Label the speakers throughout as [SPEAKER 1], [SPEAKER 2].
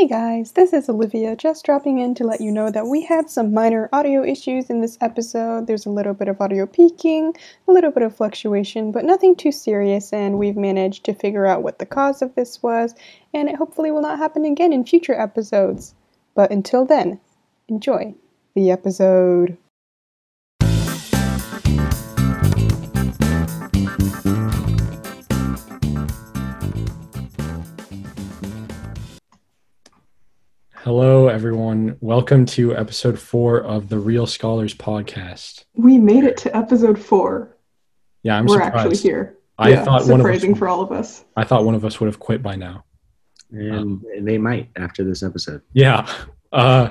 [SPEAKER 1] Hey guys, this is Olivia just dropping in to let you know that we had some minor audio issues in this episode. There's a little bit of audio peaking, a little bit of fluctuation, but nothing too serious, and we've managed to figure out what the cause of this was, and it hopefully will not happen again in future episodes. But until then, enjoy the episode.
[SPEAKER 2] Hello, everyone. Welcome to episode four of the Real Scholars podcast.
[SPEAKER 1] We made it to episode four.
[SPEAKER 2] Yeah, I'm
[SPEAKER 1] We're
[SPEAKER 2] surprised.
[SPEAKER 1] actually here.
[SPEAKER 2] I
[SPEAKER 1] yeah,
[SPEAKER 2] thought one of us,
[SPEAKER 1] surprising for all of us.
[SPEAKER 2] I thought one of us would have quit by now.
[SPEAKER 3] and they might after this episode.
[SPEAKER 2] Yeah. Uh,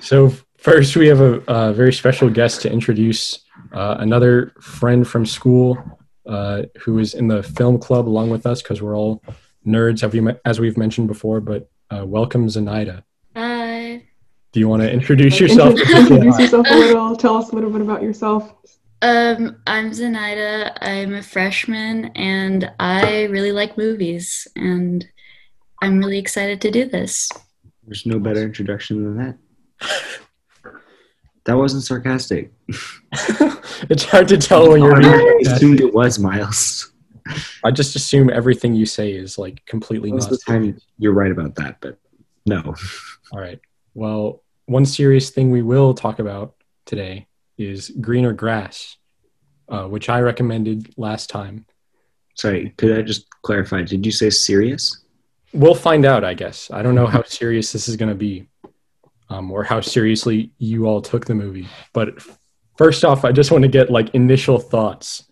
[SPEAKER 2] so first, we have a, a very special guest to introduce. Uh, another friend from school uh, who is in the film club along with us because we're all nerds, have we, as we've mentioned before. But uh, welcome, Zenaida.
[SPEAKER 4] Hi.
[SPEAKER 2] Do you want to introduce yourself?
[SPEAKER 1] Introduce yourself a little. Tell us a little bit about yourself.
[SPEAKER 4] Um, I'm Zenaida. I'm a freshman and I really like movies and I'm really excited to do this.
[SPEAKER 3] There's no better introduction than that. That wasn't sarcastic.
[SPEAKER 2] it's hard to tell when you're.
[SPEAKER 3] I
[SPEAKER 2] being
[SPEAKER 3] assumed it was Miles.
[SPEAKER 2] I just assume everything you say is like completely
[SPEAKER 3] Most of the time, you're right about that, but no.
[SPEAKER 2] All right. Well, one serious thing we will talk about today is greener grass, uh, which I recommended last time.
[SPEAKER 3] Sorry, could I just clarify? Did you say serious?
[SPEAKER 2] We'll find out, I guess. I don't know how serious this is going to be, um, or how seriously you all took the movie. But first off, I just want to get like initial thoughts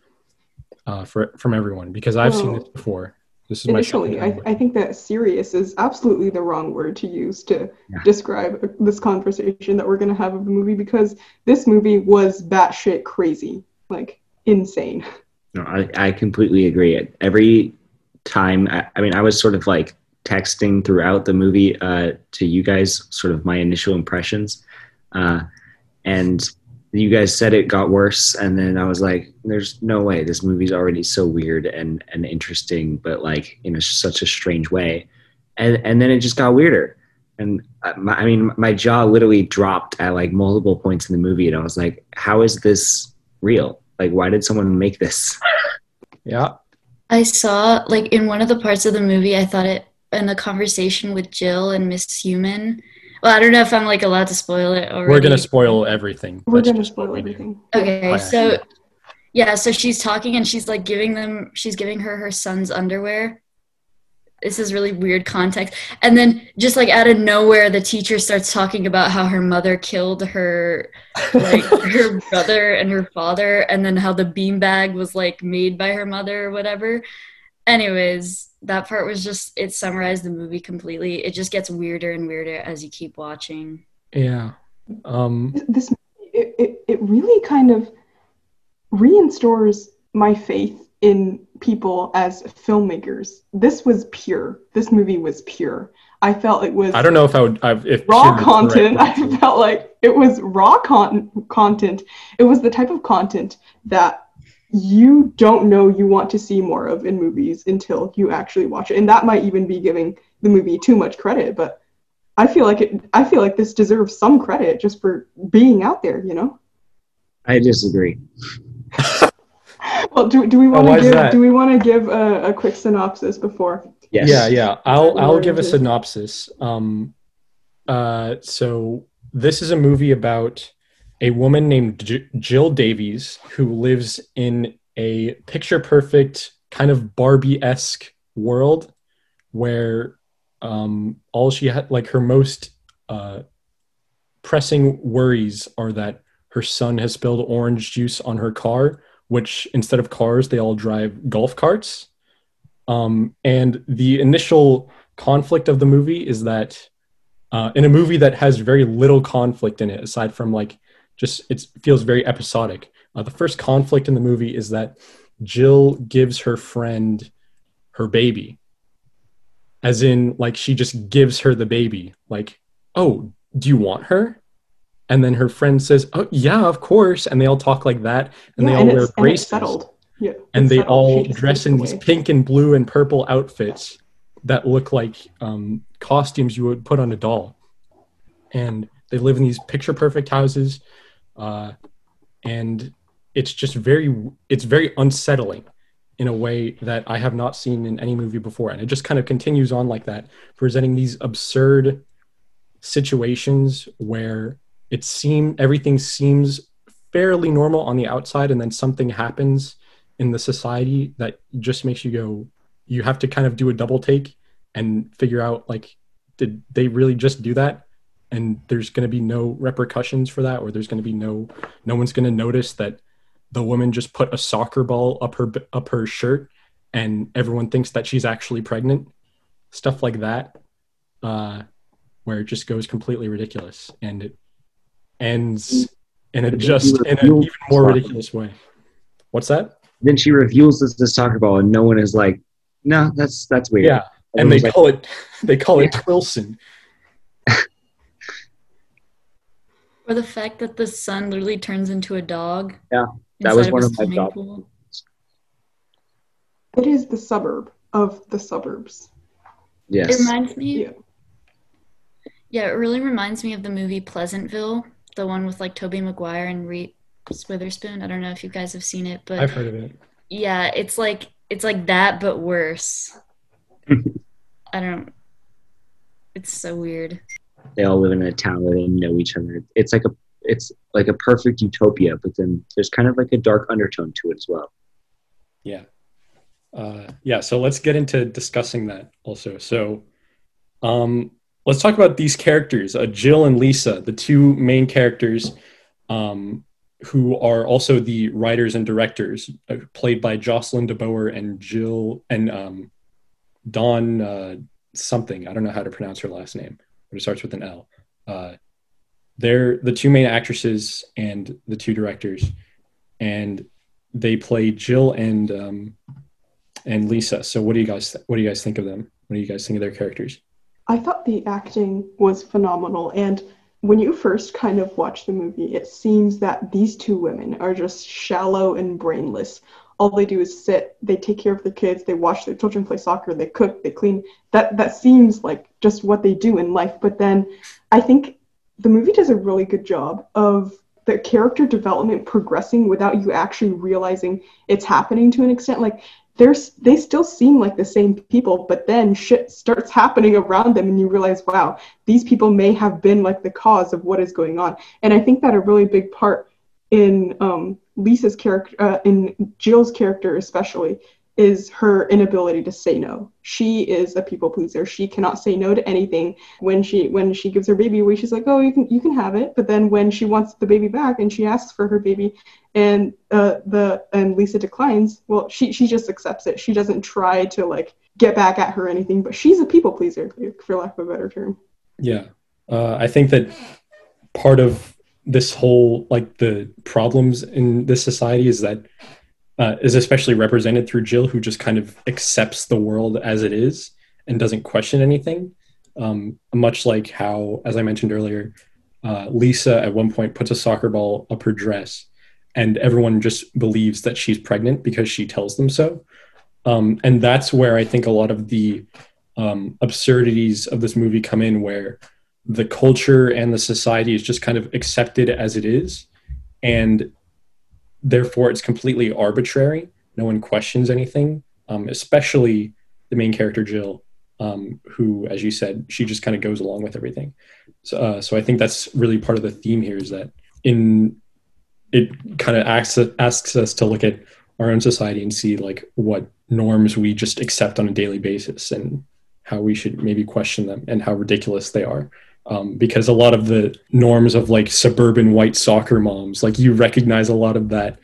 [SPEAKER 2] uh, for from everyone because I've seen
[SPEAKER 1] Well,
[SPEAKER 2] this before. This is my
[SPEAKER 1] Initially, I, I think that serious is absolutely the wrong word to use to
[SPEAKER 3] Yeah.
[SPEAKER 1] describe this conversation that we're going to have of the movie because this movie was batshit crazy, like insane.
[SPEAKER 3] No, I, I completely agree. Every time, I, I mean, I was sort of like texting throughout the movie uh, to you guys, sort of my initial impressions. Uh, and you guys said it got worse. And then I was like, there's no way this movie's already so weird and, and interesting, but like in a, such a strange way. And, and then it just got weirder. And uh, my, I mean, my jaw literally dropped at like multiple points in the movie. And I was like, how is this real? Like, why did someone make this?
[SPEAKER 2] Yeah.
[SPEAKER 4] I saw like in one of the parts of the movie I thought it in the conversation with Jill and Miss Human. Well, I don't know if I'm like allowed to spoil it already.
[SPEAKER 2] We're going to spoil everything.
[SPEAKER 1] We're
[SPEAKER 2] That's
[SPEAKER 1] going to spoil everything.
[SPEAKER 4] Okay,
[SPEAKER 2] Yeah.
[SPEAKER 4] so yeah, so she's talking and she's like giving them, she's giving her her son's underwear. This is really weird context. And then just like out of nowhere, the teacher starts talking about how her mother killed her, like her brother and her father, and then how the beanbag was like made by her mother or whatever. Anyways, that part was just, it summarized the movie completely. It just gets weirder and weirder as you keep watching.
[SPEAKER 2] Yeah. Um,
[SPEAKER 1] this it, it, it really kind of reinstores my faith in people as filmmakers. This was pure. This movie was pure. I felt it was
[SPEAKER 2] I don't know if I would. I've, if
[SPEAKER 1] raw
[SPEAKER 2] pure right
[SPEAKER 1] content. I felt like it was raw con- content. It was the type of content that you don't know you want to see more of in movies until you actually watch it. And that might even be giving the movie too much credit, but I feel like it I feel like this deserves some credit just for being out there, you know?
[SPEAKER 3] I disagree.
[SPEAKER 1] Well, do, do we want to
[SPEAKER 2] is
[SPEAKER 1] give do we want to give a, a quick synopsis before?
[SPEAKER 3] Yes.
[SPEAKER 2] Yeah, yeah. I'll I'll
[SPEAKER 1] More
[SPEAKER 2] give a synopsis. Um, uh, so this is a movie about a woman named J- Jill Davies who lives in a picture perfect kind of Barbie esque world where um, all she had, like her most uh, pressing worries are that her son has spilled orange juice on her car, which instead of cars, they all drive golf carts. Um, and the initial conflict of the movie is that uh, in a movie that has very little conflict in it, aside from like just it feels very episodic. Uh, the first conflict in the movie is that Jill gives her friend her baby, as in like she just gives her the baby. Like, oh, do you want her? And then her friend says, "Oh yeah, of course." And they all talk like that, and
[SPEAKER 1] Yeah,
[SPEAKER 2] they all wear
[SPEAKER 1] and it's
[SPEAKER 2] braces
[SPEAKER 1] settled. Yeah,
[SPEAKER 2] and they
[SPEAKER 1] settled.
[SPEAKER 2] all dress in these pink and blue and purple outfits that look like um, costumes you would put on a doll, and they live in these picture perfect houses, uh, and it's just very it's very unsettling in a way that I have not seen in any movie before, and it just kind of continues on like that, presenting these absurd situations where it seem everything seems fairly normal on the outside, and then something happens in the society that just makes you go you have to kind of do a double take and figure out like did they really just do that and there's going to be no repercussions for that or there's going to be no no one's going to notice that the woman just put a soccer ball up her up her shirt and everyone thinks that she's actually pregnant stuff like that uh where it just goes completely ridiculous and it ends in a just in an even more ridiculous way what's that
[SPEAKER 3] then she reveals this the soccer ball, and no one is like, "No, that's that's weird."
[SPEAKER 2] Yeah, and they
[SPEAKER 3] like,
[SPEAKER 2] call it they call it
[SPEAKER 3] Yeah.
[SPEAKER 2] Twilson.
[SPEAKER 4] Or the fact that the son literally turns into a dog.
[SPEAKER 3] Yeah, that was
[SPEAKER 4] inside
[SPEAKER 3] one of my
[SPEAKER 4] swimming
[SPEAKER 3] jobs.
[SPEAKER 4] pool.
[SPEAKER 1] It is the suburb of the suburbs.
[SPEAKER 3] Yes.
[SPEAKER 4] It reminds me.
[SPEAKER 1] Yeah.
[SPEAKER 4] Yeah, it really reminds me of the movie Pleasantville, the one with like Tobey Maguire and Reese Witherspoon. I don't know if you guys have seen it, but
[SPEAKER 2] I've heard of it.
[SPEAKER 4] yeah, it's like it's like that but worse. I don't. It's so weird.
[SPEAKER 3] They all live in a town where they know each other. It's like a it's like a perfect utopia, but then there's kind of like a dark undertone to it as well.
[SPEAKER 2] Yeah. Uh, yeah, so let's get into discussing that also. So um, let's talk about these characters, uh, Jill and Lisa, the two main characters um, who are also the writers and directors, uh, played by Jocelyn DeBoer and Jill and um, Dawn uh, something. I don't know how to pronounce her last name, but it starts with an L. Uh, they're the two main actresses and the two directors, and they play Jill and um, and Lisa. So what do you guys what do you guys think of them? What do you guys think of their characters?
[SPEAKER 1] I thought the acting was phenomenal. And when you first kind of watch the movie, it seems that these two women are just shallow and brainless. All they do is sit, they take care of their kids, they watch their children play soccer, they cook, they clean. That that seems like just what they do in life. But then I think the movie does a really good job of the character development progressing without you actually realizing it's happening to an extent. Like there's they still seem like the same people, but then shit starts happening around them and you realize, wow, these people may have been like the cause of what is going on. And I think that a really big part in um, Lisa's character, uh, in Jill's character especially, is her inability to say no. She is a people pleaser. She cannot say no to anything. When she when she gives her baby away, she's like, "Oh, you can you can have it." But then when she wants the baby back and she asks for her baby, and uh, the and Lisa declines, well, she she just accepts it. She doesn't try to like get back at her or anything. But she's a people pleaser, for lack of a better term.
[SPEAKER 2] Yeah, uh, I think that part of this whole like the problems in this society is that uh, is especially represented through Jill, who just kind of accepts the world as it is and doesn't question anything. Um, much like how, as I mentioned earlier, uh, Lisa at one point puts a soccer ball up her dress, and everyone just believes that she's pregnant because she tells them so. Um, and that's where I think a lot of the um, absurdities of this movie come in, where the culture and the society is just kind of accepted as it is, and therefore it's completely arbitrary. No one questions anything, um, especially the main character Jill, um, who, as you said, she just kind of goes along with everything. So, uh, so I think that's really part of the theme here is that in it kind of asks asks us to look at our own society and see like what norms we just accept on a daily basis and how we should maybe question them and how ridiculous they are. Um, because a lot of the norms of like suburban white soccer moms, like you recognize a lot of that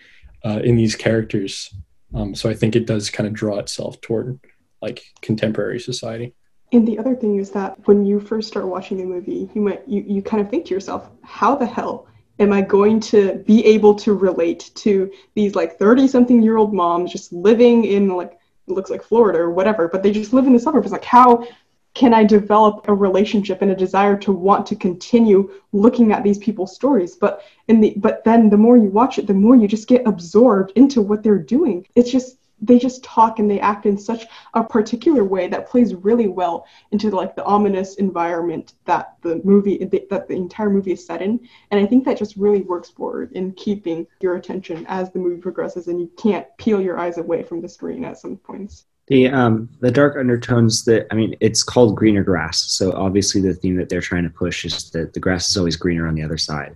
[SPEAKER 2] uh, in these characters. Um, so I think it does kind of draw itself toward like contemporary society.
[SPEAKER 1] And the other thing is that when you first start watching the movie, you might you, you kind of think to yourself, how the hell am I going to be able to relate to these like 30 something year old moms just living in like it looks like Florida or whatever, but they just live in the suburbs. Like how can I develop a relationship and a desire to want to continue looking at these people's stories? But in the but then the more you watch it, the more you just get absorbed into what they're doing. It's just they just talk and they act in such a particular way that plays really well into like the ominous environment that the movie that the entire movie is set in and i think that just really works forward in keeping your attention as the movie progresses and you can't peel your eyes away from the screen at some points
[SPEAKER 3] the um the dark undertones that I mean it's called greener grass. So obviously the theme that they're trying to push is that the grass is always greener on the other side.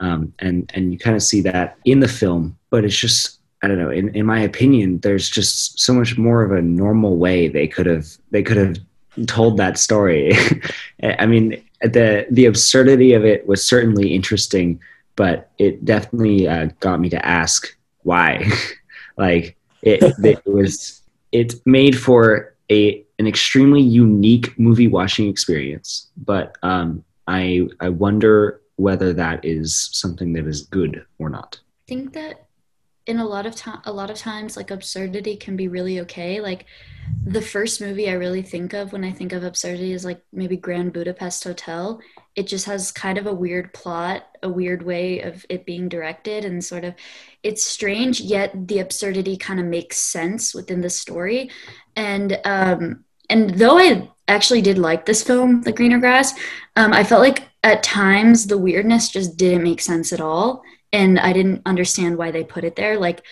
[SPEAKER 3] Um, and and you kind of see that in the film, but it's just I don't know. In in my opinion, there's just so much more of a normal way they could have they could have told that story. I mean, the the absurdity of it was certainly interesting, but it definitely uh, got me to ask why. like it, it was it made for a an extremely unique movie watching experience. But um, I I wonder whether that is something that is good or not.
[SPEAKER 4] I think that in a lot of time a lot of times like absurdity can be really okay. Like the first movie i really think of when i think of absurdity is like maybe grand budapest hotel. It just has kind of a weird plot a weird way of it being directed and sort of it's strange yet the absurdity kind of makes sense within the story. And um and though i actually did like this film the greener grass um i felt like at times the weirdness just didn't make sense at all and I didn't understand why they put it there. Like,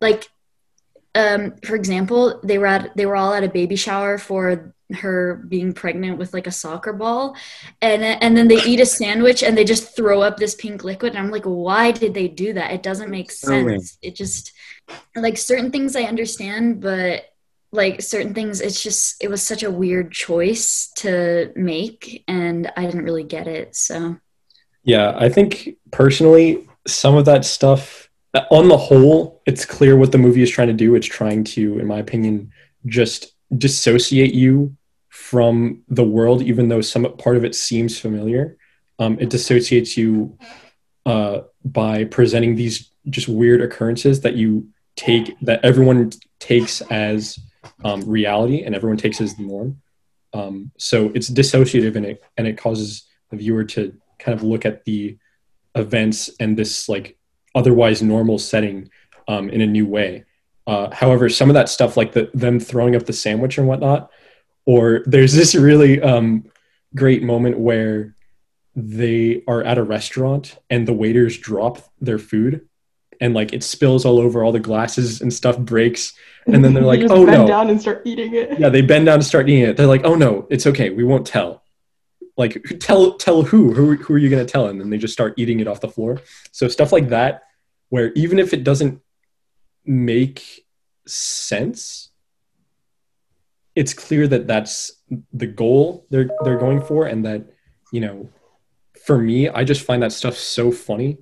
[SPEAKER 4] like, um, for example, they were at they were all at a baby shower for her being pregnant with like a soccer ball, and and then they eat a sandwich and they just throw up this pink liquid. And I'm like, why did they do that? It doesn't make sense. It just like certain things I understand, but like certain things it's just it was such a weird choice to make and i didn't really get it so
[SPEAKER 2] yeah i think personally some of that stuff on the whole it's clear what the movie is trying to do. It's trying to in my opinion just dissociate you from the world even though some part of it seems familiar. Um, it dissociates you uh, by presenting these just weird occurrences that you take that everyone takes as um, reality and everyone takes as the norm. Um, so it's dissociative and it and it causes the viewer to kind of look at the events and this like otherwise normal setting um, in a new way. Uh, however, some of that stuff, like the, them throwing up the sandwich and whatnot, or there's this really um, great moment where they are at a restaurant and the waiters drop their food and like it spills all over all the glasses and stuff breaks and then they're like oh
[SPEAKER 1] bend
[SPEAKER 2] no.
[SPEAKER 1] down and start eating it.
[SPEAKER 2] Yeah they bend down and start eating it. They're like oh no it's okay. We won't tell like tell tell who who, who are you going to tell? And then they just start eating it off the floor. So stuff like that where even if it doesn't make sense it's clear that that's the goal they're they're going for. And that you know for me i just find that stuff so funny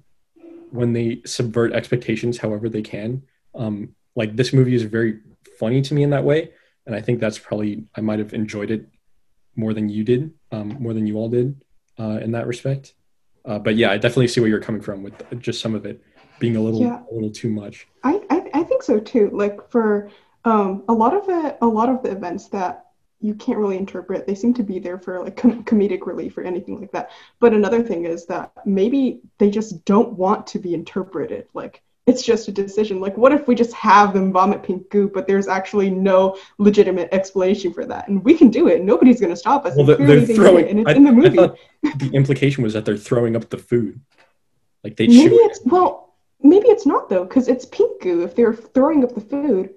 [SPEAKER 2] when they subvert expectations however they can. Um like this movie is very funny to me in that way. And i think that's probably i might have enjoyed it more than you did, um, more than you all did uh, in that respect. Uh, but yeah, I definitely see where you're coming from with just some of it being a little yeah. a little too much.
[SPEAKER 1] I, I, I think so too. Like for um, a lot of the a lot of the events that you can't really interpret, they seem to be there for like com- comedic relief or anything like that. But another thing is that maybe they just don't want to be interpreted. Like it's just a decision. Like, what if we just have them vomit pink goo, but there's actually no legitimate explanation for that, and we can do it. Nobody's going to stop us.
[SPEAKER 2] Well, they're, they're throwing, it, and it's I, in the movie. the implication was that they're throwing up the food. Like they
[SPEAKER 1] maybe it's it. well, maybe it's not though, because it's pink goo. If they're throwing up the food,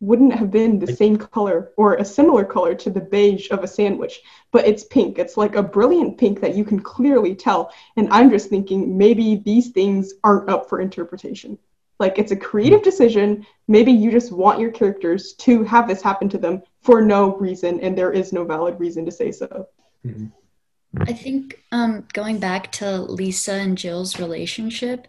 [SPEAKER 1] wouldn't have been the same color or a similar color to the beige of a sandwich, but it's pink. It's like a brilliant pink that you can clearly tell. And I'm just thinking maybe these things aren't up for interpretation. Like it's a creative decision. Maybe you just want your characters to have this happen to them for no reason, and there is no valid reason to say so.
[SPEAKER 4] Mm-hmm. I think um, going back to Lisa and Jill's relationship,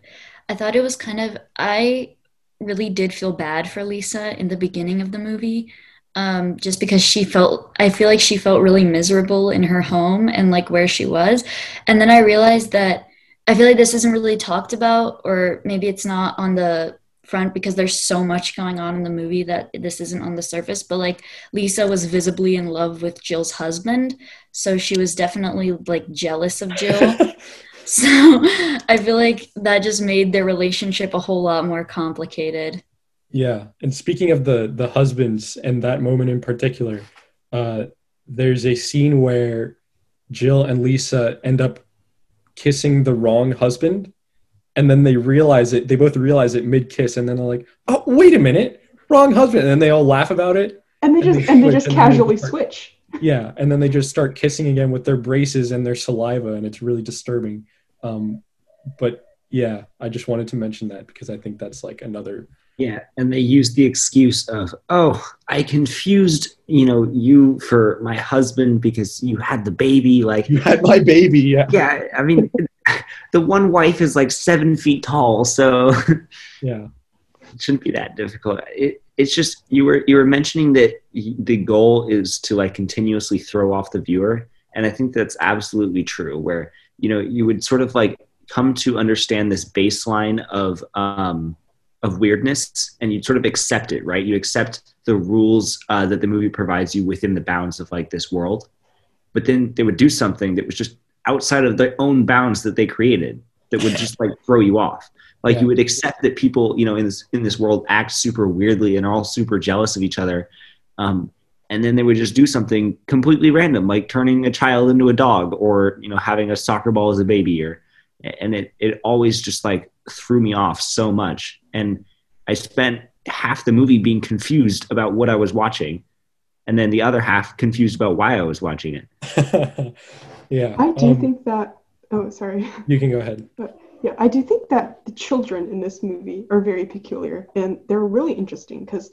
[SPEAKER 4] I thought it was kind of, I really did feel bad for Lisa in the beginning of the movie. Um, just because she felt, I feel like she felt really miserable in her home and like where she was. And then I realized that I feel like this isn't really talked about, or maybe it's not on the front because there's so much going on in the movie that this isn't on the surface. But like Lisa was visibly in love with Jill's husband, so she was definitely like jealous of Jill. so I feel like that just made their relationship a whole lot more complicated.
[SPEAKER 2] Yeah, and speaking of the the husbands and that moment in particular, uh, there's a scene where Jill and Lisa end up kissing the wrong husband, and then they realize it. They both realize it mid kiss, and then they're like, "Oh, wait a minute, wrong husband!" And then they all laugh about it.
[SPEAKER 1] And they
[SPEAKER 2] And
[SPEAKER 1] just
[SPEAKER 2] they
[SPEAKER 1] and they just
[SPEAKER 2] and they
[SPEAKER 1] casually
[SPEAKER 2] start-
[SPEAKER 1] switch.
[SPEAKER 2] Yeah, and then they just start kissing again with their braces and their saliva, and it's really disturbing. Um, but yeah, I just wanted to mention that because I think that's like another.
[SPEAKER 3] Yeah, and they use the excuse of, "Oh, I confused, you know, you for my husband because you had the baby." Like,
[SPEAKER 2] You had my baby, yeah.
[SPEAKER 3] yeah, I mean, the one wife is like seven feet tall, so
[SPEAKER 2] Yeah.
[SPEAKER 3] it shouldn't be that difficult. It, it's just you were you were mentioning that the goal is to like continuously throw off the viewer, and I think that's absolutely true. Where you know you would sort of like come to understand this baseline of um, of weirdness, and you'd sort of accept it, right? You accept the rules uh, that the movie provides you within the bounds of like this world, but then they would do something that was just outside of their own bounds that they created that would just like throw you off like
[SPEAKER 2] Yeah.
[SPEAKER 3] you would accept that people you know in this in this world act super weirdly and are all super jealous of each other um, and then they would just do something completely random like turning a child into a dog or you know having a soccer ball as a baby or and it it always just like threw me off so much and i spent half the movie being confused about what i was watching and then the other half confused about why i was watching it
[SPEAKER 2] yeah.
[SPEAKER 1] I do
[SPEAKER 2] um,
[SPEAKER 1] think that. Oh, sorry.
[SPEAKER 2] you can go ahead.
[SPEAKER 1] But Yeah, I do think that the children in this movie are very peculiar and they're really interesting because,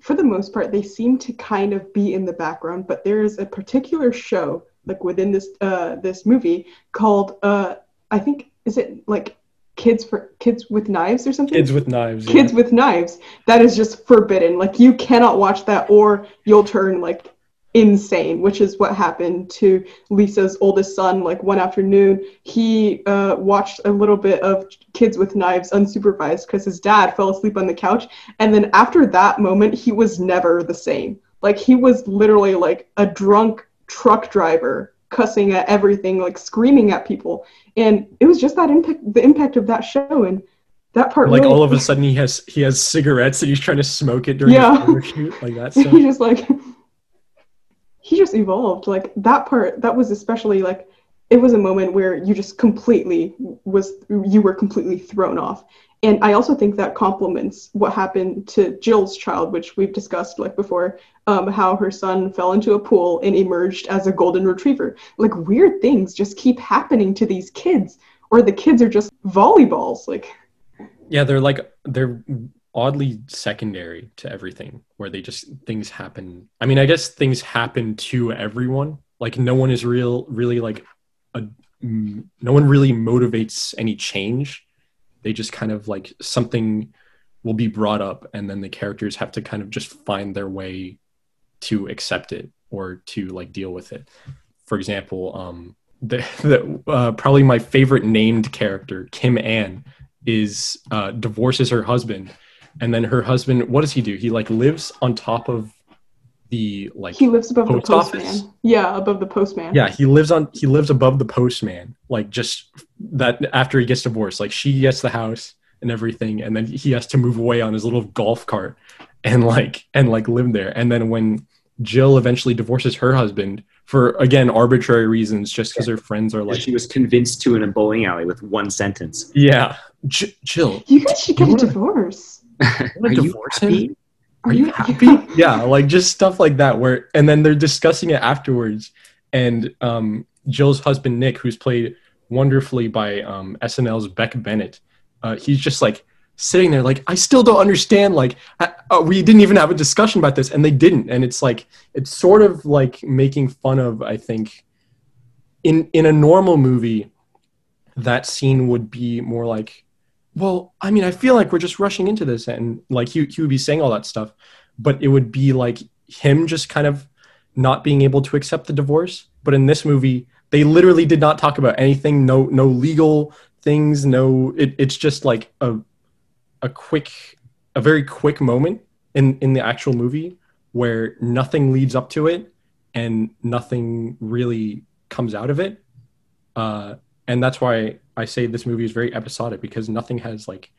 [SPEAKER 1] for the most part, they seem to kind of be in the background. But there is a particular show, like within this uh, this movie, called uh, I think is it like Kids for Kids with Knives or something?
[SPEAKER 2] Kids with knives. yeah.
[SPEAKER 1] Kids with Knives. That is just forbidden. Like you cannot watch that, or you'll turn like insane, which is what happened to Lisa's oldest son. Like one afternoon, he uh, watched a little bit of Kids with Knives unsupervised because his dad fell asleep on the couch. And then after that moment, he was never the same. Like he was literally like a drunk truck driver cussing at everything, like screaming at people. And it was just that impact, the impact of that show. And that part
[SPEAKER 2] like
[SPEAKER 1] really,
[SPEAKER 2] all of a sudden he has he has cigarettes and he's trying to smoke it during
[SPEAKER 1] Yeah.
[SPEAKER 2] the shoot like that
[SPEAKER 1] he just like he just evolved like that part that was especially like it was a moment where you just completely was you were completely thrown off and i also think that complements what happened to jill's child which we've discussed like before um, how her son fell into a pool and emerged as a golden retriever like weird things just keep happening to these kids or the kids are just volleyballs like
[SPEAKER 2] Yeah, they're like they're oddly secondary to everything where they just things happen. I mean, I guess things happen to everyone. Like no one is real really like a no one really motivates any change. They just kind of like something will be brought up and then the characters have to kind of just find their way to accept it or to like deal with it. For example, um the, the uh, probably my favorite named character, Kim Ann, is uh, divorces her husband, and then her husband, what does he do? He like lives on top of the like
[SPEAKER 1] he lives above the postman
[SPEAKER 2] office?
[SPEAKER 1] yeah above the postman
[SPEAKER 2] yeah he lives on he lives above the postman like just that after he gets divorced like she gets the house and everything and then he has to move away on his little golf cart and like and like live there and then when jill eventually divorces her husband for again arbitrary reasons just because her friends are like
[SPEAKER 3] she was convinced to in a bowling alley with one sentence
[SPEAKER 2] yeah J- jill
[SPEAKER 1] You guys should get a
[SPEAKER 2] wanna-
[SPEAKER 1] divorce.
[SPEAKER 2] you
[SPEAKER 3] Are you
[SPEAKER 2] divorce him?
[SPEAKER 3] happy?
[SPEAKER 2] Are you happy? Yeah like just stuff like that where and then they're discussing it afterwards. And um jill's husband nick who's played wonderfully by um snl's beck bennett uh he's just like sitting there like i still don't understand like I, uh, we didn't even have a discussion about this and they didn't. And it's like it's sort of like making fun of i think in in a normal movie that scene would be more like well i mean i feel like we're just rushing into this and like he, he would be saying all that stuff but it would be like him just kind of not being able to accept the divorce. But in this movie they literally did not talk about anything no no legal things no it, it's just like a a quick a very quick moment in in the actual movie where nothing leads up to it and nothing really comes out of it. Uh and that's why I say this movie is very episodic because nothing has like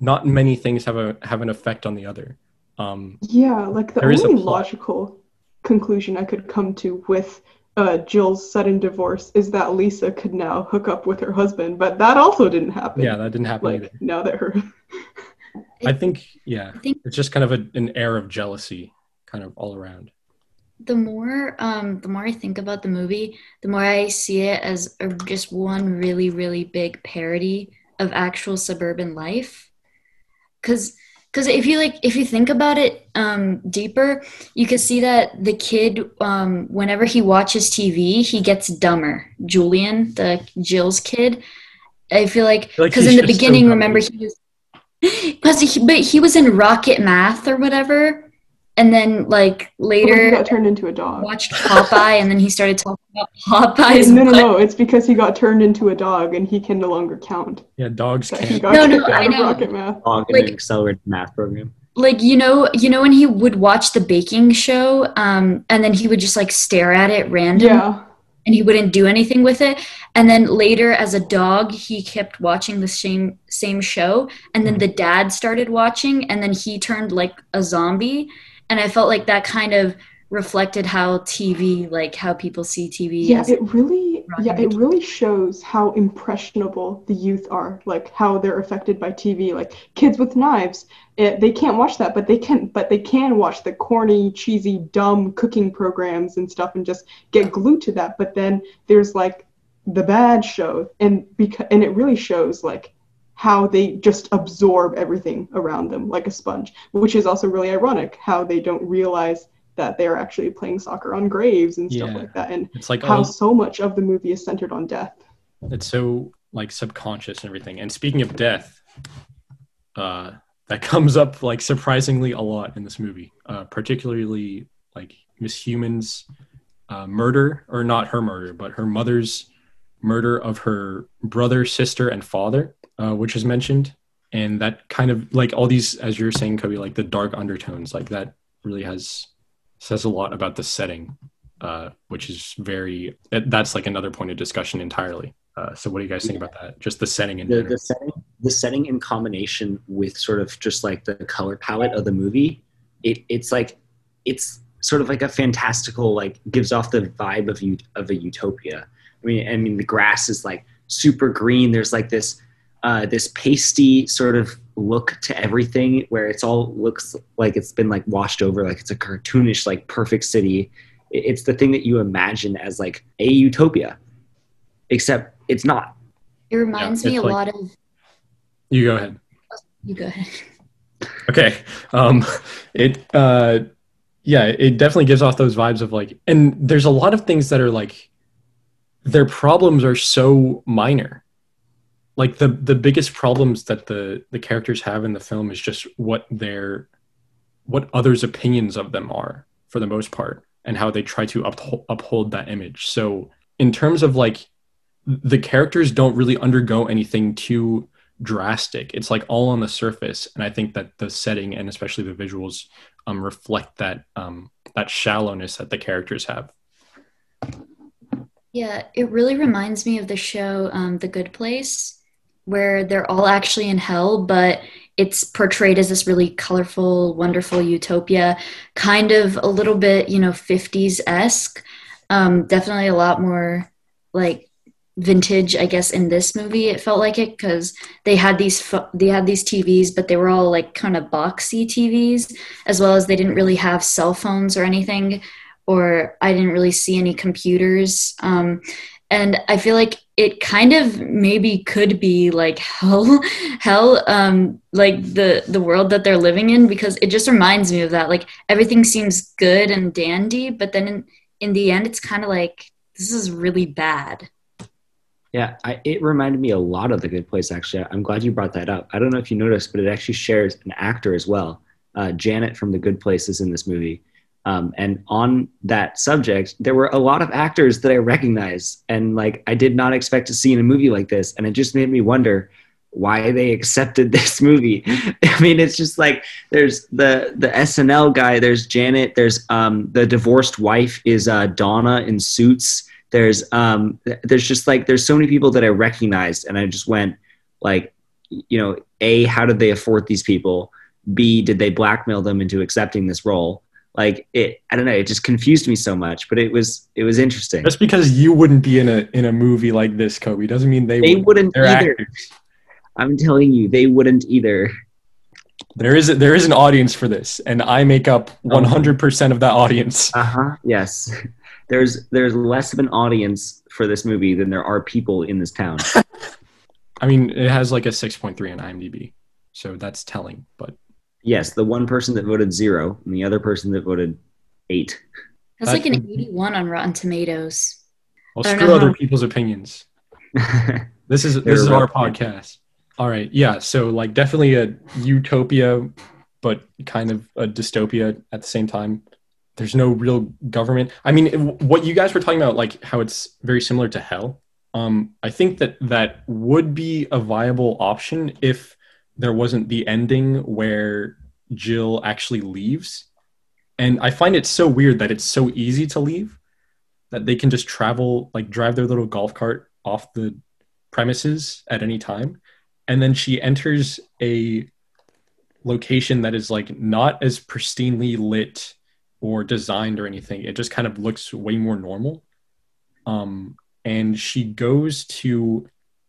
[SPEAKER 2] not many things have a have an effect on the other. Um,
[SPEAKER 1] Yeah, like the
[SPEAKER 2] There is a
[SPEAKER 1] only logical conclusion I could come to with uh, Jill's sudden divorce is that Lisa could now hook up with her husband, but that also didn't happen.
[SPEAKER 2] yeah, that didn't happen
[SPEAKER 1] like
[SPEAKER 2] either.
[SPEAKER 1] now that her
[SPEAKER 2] I think yeah,
[SPEAKER 4] I think
[SPEAKER 2] it's just kind of a, an air of jealousy, kind of all around.
[SPEAKER 4] The more um the more I think about the movie, the more I see it as a, just one really really big parody of actual suburban life. Cuz cuz if you like if you think about it um deeper, you can see that the kid um whenever he watches TV, he gets dumber. Julian, the Jill's kid, I feel like
[SPEAKER 2] feel like
[SPEAKER 4] because in the beginning, remember he was because he, but he was in rocket math or whatever, and then like later,
[SPEAKER 1] he
[SPEAKER 4] later
[SPEAKER 1] got turned into a dog.
[SPEAKER 4] watched Popeye, and then he started talking about Popeye's.
[SPEAKER 1] no, no,
[SPEAKER 4] butt.
[SPEAKER 1] no. It's because he got turned into a dog and he can no longer count.
[SPEAKER 2] Yeah, dogs
[SPEAKER 1] That
[SPEAKER 2] can't.
[SPEAKER 1] got
[SPEAKER 4] No, no,
[SPEAKER 1] out
[SPEAKER 4] I know.
[SPEAKER 1] rocket math.
[SPEAKER 3] Log in
[SPEAKER 4] Like-
[SPEAKER 3] an accelerated math program.
[SPEAKER 4] Like you know, you know when he would watch the baking show, um, and then he would just like stare at it random,
[SPEAKER 1] Yeah.
[SPEAKER 4] and he wouldn't do anything with it. And then later, as a dog, he kept watching the same same show, and then the dad started watching, and then he turned like a zombie. And I felt like that kind of reflected how TV, like how people see TV.
[SPEAKER 1] Yeah, it really yeah, it really shows how impressionable the youth are, like how they're affected by TV. Like kids with knives, it, they can't watch that, but they can but they can watch the corny, cheesy, dumb cooking programs and stuff and just get glued to that. But then there's like the bad show and because and it really shows like how they just absorb everything around them like a sponge, which is also really ironic how they don't realize that they're actually playing soccer on graves and stuff
[SPEAKER 2] Yeah.
[SPEAKER 1] like that. And
[SPEAKER 2] It's like
[SPEAKER 1] how
[SPEAKER 2] all
[SPEAKER 1] so much of the movie is centered on death.
[SPEAKER 2] it's so like subconscious and everything. And speaking of death, uh, that comes up like surprisingly a lot in this movie, uh, particularly like Miss Human's uh, murder, or not her murder, but her mother's murder of her brother, sister, and father, uh, which is mentioned. And that kind of like all these, as you're saying, Kobe, like the dark undertones, like that really has says a lot about the setting, uh, which is very. That's like another point of discussion entirely. Uh, so, what do you guys think about that? Just the setting in
[SPEAKER 3] the, the setting the setting in combination with sort of just like the color palette of the movie it it's like it's sort of like a fantastical like gives off the vibe of you of a utopia i mean i mean the grass is like super green there's like this uh, this pasty sort of look to everything where it's all looks like it's been like washed over like it's a cartoonish like perfect city it's the thing that you imagine as like a utopia except it's not
[SPEAKER 4] it reminds me a
[SPEAKER 2] like-
[SPEAKER 4] lot of.
[SPEAKER 2] you go ahead.
[SPEAKER 4] You go ahead.
[SPEAKER 2] Okay. Um, it, uh, yeah, it definitely gives off those vibes of like, and there's a lot of things that are like, their problems are so minor. Like the the biggest problems that the the characters have in the film is just what their what others' opinions of them are for the most part, and how they try to uphold, uphold that image. So in terms of like, the characters don't really undergo anything too drastic. It's like all on the surface, and I think that the setting and especially the visuals um, reflect that um, that shallowness that the characters have.
[SPEAKER 4] Yeah, it really reminds me of the show um, The Good Place, where they're all actually in hell, but it's portrayed as this really colorful, wonderful utopia, kind of a little bit, you know, 50s esque. Um, definitely a lot more like vintage, I guess, in this movie. It felt like it because they had these pho- they had these TVs, but they were all like kind of boxy TVs, as well as they didn't really have cell phones or anything or I didn't really see any computers. Um, and I feel like it kind of maybe could be like hell, hell, um, like the the world that they're living in because it just reminds me of that. Like everything seems good and dandy, but then in, in the end, it's kind of like this is really bad.
[SPEAKER 3] Yeah, I, it reminded me a lot of The Good Place, actually. I'm glad you brought that up. I don't know if you noticed, but it actually shares an actor as well. Uh, Janet from The Good Place is in this movie. Um, and on that subject, there were a lot of actors that I recognized, and like I did not expect to see in a movie like this. And it just made me wonder why they accepted this movie. I mean, it's just like there's the the SNL guy, there's Janet, there's um, the divorced wife is uh, Donna in Suits there's um there's just like there's so many people that i recognized and i just went like you know a how did they afford these people? B did they blackmail them into accepting this role? Like it, I don't know. It just confused me so much, but it was it was interesting.
[SPEAKER 2] Just because you wouldn't be in a in a movie like this, Kobe, doesn't mean they,
[SPEAKER 3] They
[SPEAKER 2] wouldn't.
[SPEAKER 3] wouldn't either.
[SPEAKER 2] actors.
[SPEAKER 3] I'm telling you, they wouldn't either.
[SPEAKER 2] There is a, there is an audience for this, and I make up
[SPEAKER 3] Oh.
[SPEAKER 2] 100 percent of that audience.
[SPEAKER 3] Uh huh. Yes. There's there's less of an audience for this movie than there are people in this town.
[SPEAKER 2] I mean, it has like a 6.3 on IMDb, so that's telling. But
[SPEAKER 3] yes, the one person that voted zero and the other person that voted eight.
[SPEAKER 4] That's like an 81 on Rotten Tomatoes.
[SPEAKER 2] I'll screw other
[SPEAKER 4] how-
[SPEAKER 2] people's opinions. This is this is our
[SPEAKER 3] rough.
[SPEAKER 2] podcast. All right, yeah. So like definitely a utopia, but kind of a dystopia at the same time. There's no real government. I mean, it- what you guys were talking about, like how it's very similar to hell. Um, I think that that would be a viable option if there wasn't the ending where Jill actually leaves. And I find it so weird that it's so easy to leave that they can just travel, like drive their little golf cart off the premises at any time. And then she enters a location that is like not as pristinely lit or designed or anything. It just kind of looks way more normal. Um, and she goes to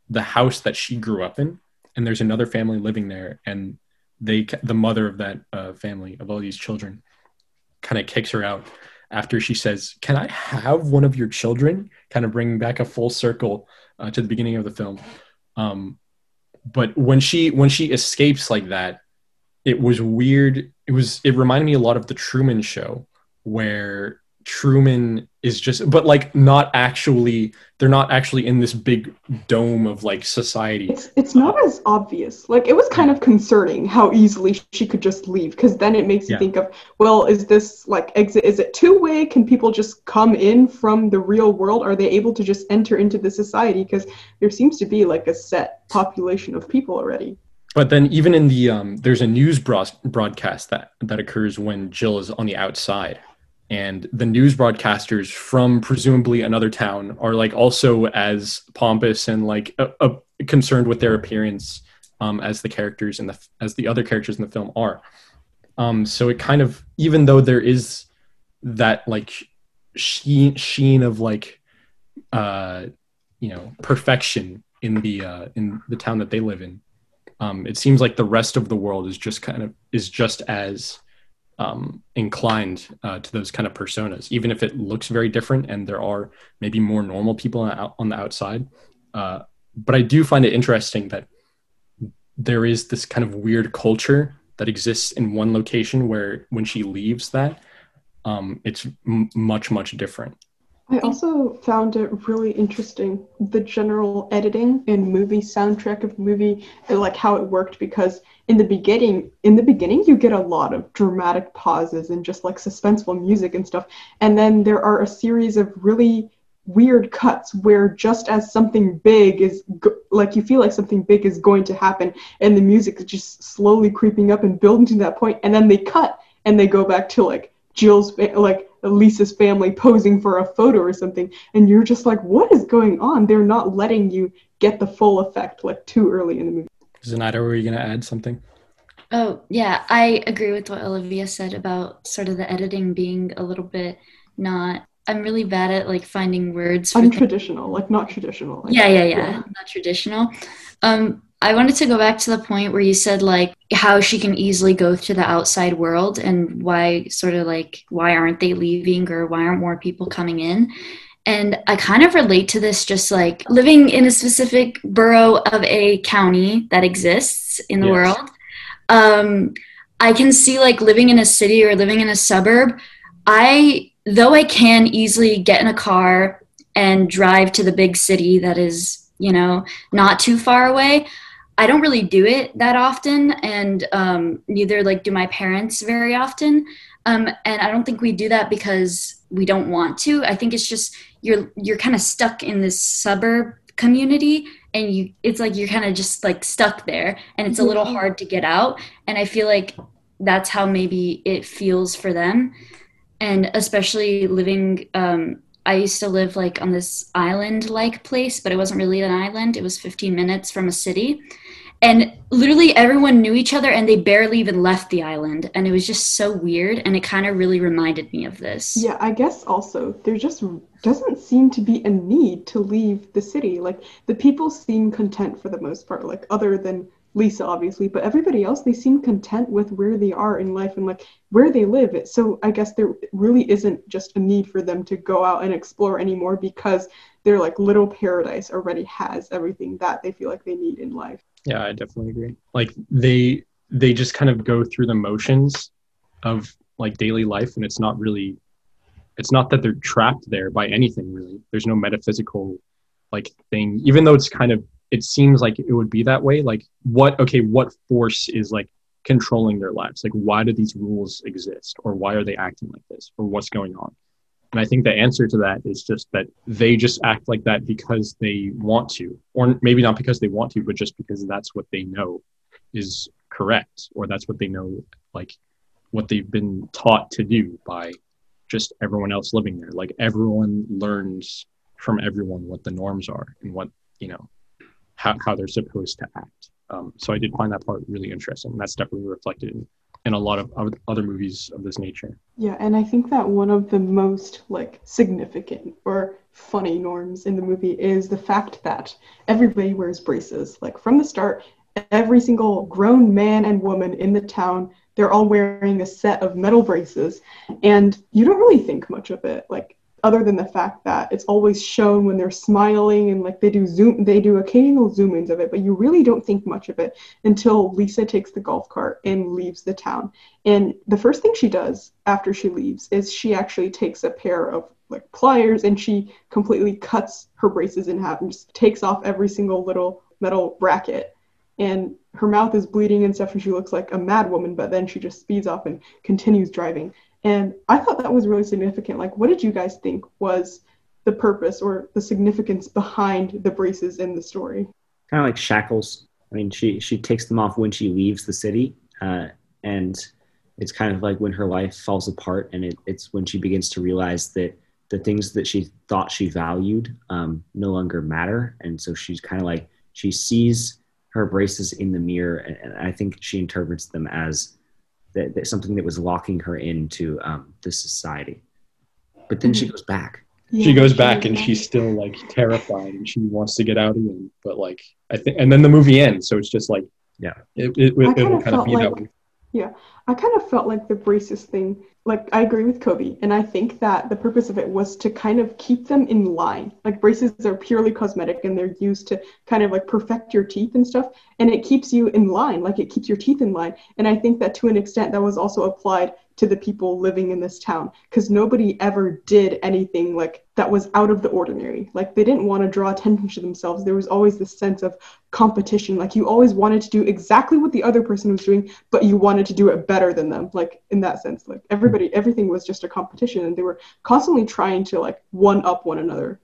[SPEAKER 2] the house that she grew up in, and there's another family living there, and they, the mother of that uh, family of all these children, kind of kicks her out after she says, "Can I have one of your children?" Kind of bringing back a full circle uh, to the beginning of the film. Um, but when she when she escapes like that, it was weird. It was it reminded me a lot of the Truman Show, where Truman is just, but like not actually. They're not actually in this big dome of like society.
[SPEAKER 1] It's it's not as obvious. Like it was kind of concerning how easily she could just leave because then it makes you
[SPEAKER 2] Yeah.
[SPEAKER 1] think of, well, is this like exit is it two way? Can people just come in from the real world? Are they able to just enter into the society because there seems to be like a set population of people already.
[SPEAKER 2] But then even in the um, there's a news broadcast that that occurs when Jill is on the outside, and the news broadcasters from presumably another town are like also as pompous and like uh, uh, concerned with their appearance um, as the characters in the as the other characters in the film are. Um, so it kind of even though there is that like sheen sheen of like uh, you know perfection in the uh, in the town that they live in um, it seems like the rest of the world is just kind of is just as um, inclined uh, to those kind of personas, even if it looks very different and there are maybe more normal people on, the outside. Uh, but I do find it interesting that there is this kind of weird culture that exists in one location where when she leaves that, um, it's m- much much different.
[SPEAKER 1] I also found it really interesting the general editing and movie soundtrack of movie, like how it worked because in the beginning, in the beginning, you get a lot of dramatic pauses and just like suspenseful music and stuff, and then there are a series of really weird cuts where just as something big is go- like you feel like something big is going to happen, and the music is just slowly creeping up and building to that point, and then they cut and they go back to like Jill's like Lisa's family posing for a photo or something, and you're just like, what is going on? They're not letting you get the full effect like too early in the movie.
[SPEAKER 2] Zenaida, were you going to add something?
[SPEAKER 4] Oh, yeah, I agree with what Olivia said about sort of the editing being a little bit not. I'm really bad at like finding words for things.
[SPEAKER 1] Untraditional, like not traditional. like-
[SPEAKER 4] Yeah, yeah, yeah, not traditional. Um, I wanted to go back to the point where you said like how she can easily go to the outside world and why sort of like why aren't they leaving or why aren't more people coming in? And I kind of relate to this just like living in a specific borough of a county that exists in the
[SPEAKER 2] Yes.
[SPEAKER 4] world. Um, I can see like living in a city or living in a suburb. I, though I can easily get in a car and drive to the big city that is, you know, not too far away. I don't really do it that often, and um, neither like do my parents very often. Um, and I don't think we do that because we don't want to. I think it's just you're you're kind of stuck in this suburb community, and you it's like you're kind of just like stuck there, and it's a little hard to get out. And I feel like that's how maybe it feels for them, and especially living um, I used to live like on this island like place, but it wasn't really an island. It was 15 minutes from a city. And literally everyone knew each other and they barely even left the island and it was just so weird and it kind of really reminded me of this
[SPEAKER 1] Yeah, I guess also there just doesn't seem to be a need to leave the city. Like the people seem content for the most part, like other than Lisa obviously, but everybody else they seem content with where they are in life and like where they live. So I guess there really isn't just a need for them to go out and explore anymore because their like little paradise already has everything that they feel like they need in life.
[SPEAKER 2] Yeah, I definitely agree. Like they they just kind of go through the motions of like daily life and it's not really it's not that they're trapped there by anything really. There's no metaphysical like thing. Even though it's kind of it seems like it would be that way like what okay what force is like controlling their lives? Like why do these rules exist? Or why are they acting like this? Or what's going on and i think the answer to that is just that they just act like that because they want to or maybe not because they want to but just because that's what they know is correct or that's what they know like what they've been taught to do by just everyone else living there like everyone learns from everyone what the norms are and what you know how, how they're supposed to act. Um, so I did find that part really interesting. And that's definitely reflected in, in a lot of other movies of this nature.
[SPEAKER 1] Yeah, and I think that one of the most like significant or funny norms in the movie is the fact that everybody wears braces. Like from the start, every single grown man and woman in the town, they're all wearing a set of metal braces, and you don't really think much of it. Like other than the fact that it's always shown when they're smiling and like they do zoom they do occasional zoom ins of it but you really don't think much of it until lisa takes the golf cart and leaves the town. And the first thing she does after she leaves is she actually takes a pair of like pliers and she completely cuts her braces in half and just takes off every single little metal bracket. And her mouth is bleeding and stuff and she looks like a mad woman but then she just speeds off and continues driving and I thought that was really significant. Like, what did you guys think was the purpose or the significance behind the braces in the story?
[SPEAKER 3] Kind of like shackles. I mean, she she takes them off when she leaves the city, uh, and it's kind of like when her life falls apart, and it, it's when she begins to realize that the things that she thought she valued um, no longer matter, and so she's kind of like she sees her braces in the mirror, and, and I think she interprets them as that, that something that was locking her into um, this society. But then mm-hmm. she goes back.
[SPEAKER 2] Yeah, she goes back and she's still like terrified and she wants to get out again. But like I think, and then the movie ends, so it's just like
[SPEAKER 3] yeah,
[SPEAKER 2] it, it, it, will kind of be
[SPEAKER 1] like,
[SPEAKER 2] that way.
[SPEAKER 1] Yeah, I kind of felt like the braces thing. Like I agree with Kobe, and I think that the purpose of it was to kind of keep them in line. Like braces are purely cosmetic, and they're used to kind of like perfect your teeth and stuff, and it keeps you in line. Like it keeps your teeth in line. And I think that to an extent that was also applied to the people living in this town because nobody ever did anything like that was out of the ordinary. Like they didn't want to draw attention to themselves. There was always this sense of competition. Like you always wanted to do exactly what the other person was doing, but you wanted to do it better than them. Like in that sense, like everybody, hmm. everything was just a competition and they were constantly trying to like one up one another.